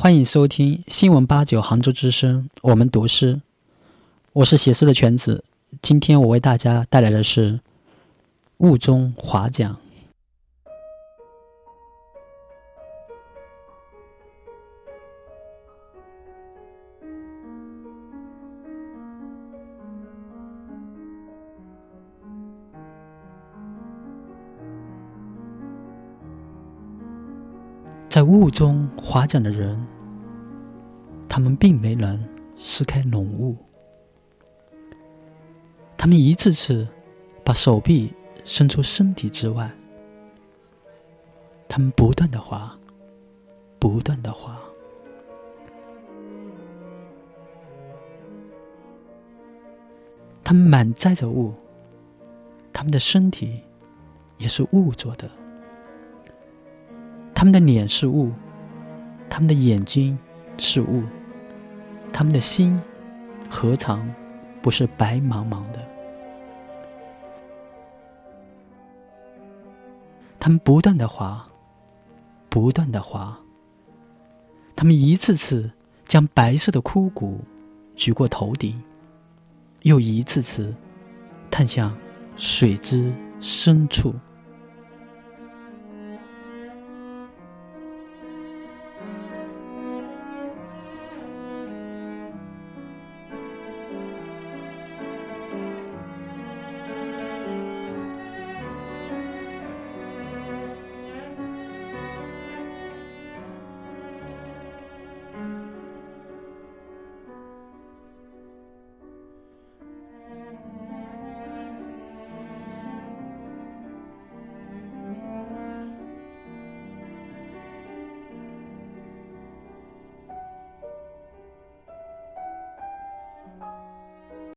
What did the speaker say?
欢迎收听新闻八九杭州之声，我们读诗，我是写诗的犬子。今天我为大家带来的是《雾中划桨》。在雾中划桨的人，他们并没能撕开浓雾，他们一次次把手臂伸出身体之外，他们不断的划，不断的划，他们满载着雾，他们的身体也是雾做的。他们的脸是雾，他们的眼睛是雾，他们的心何尝不是白茫茫的？他们不断的滑，不断的滑，他们一次次将白色的枯骨举过头顶，又一次次探向水之深处。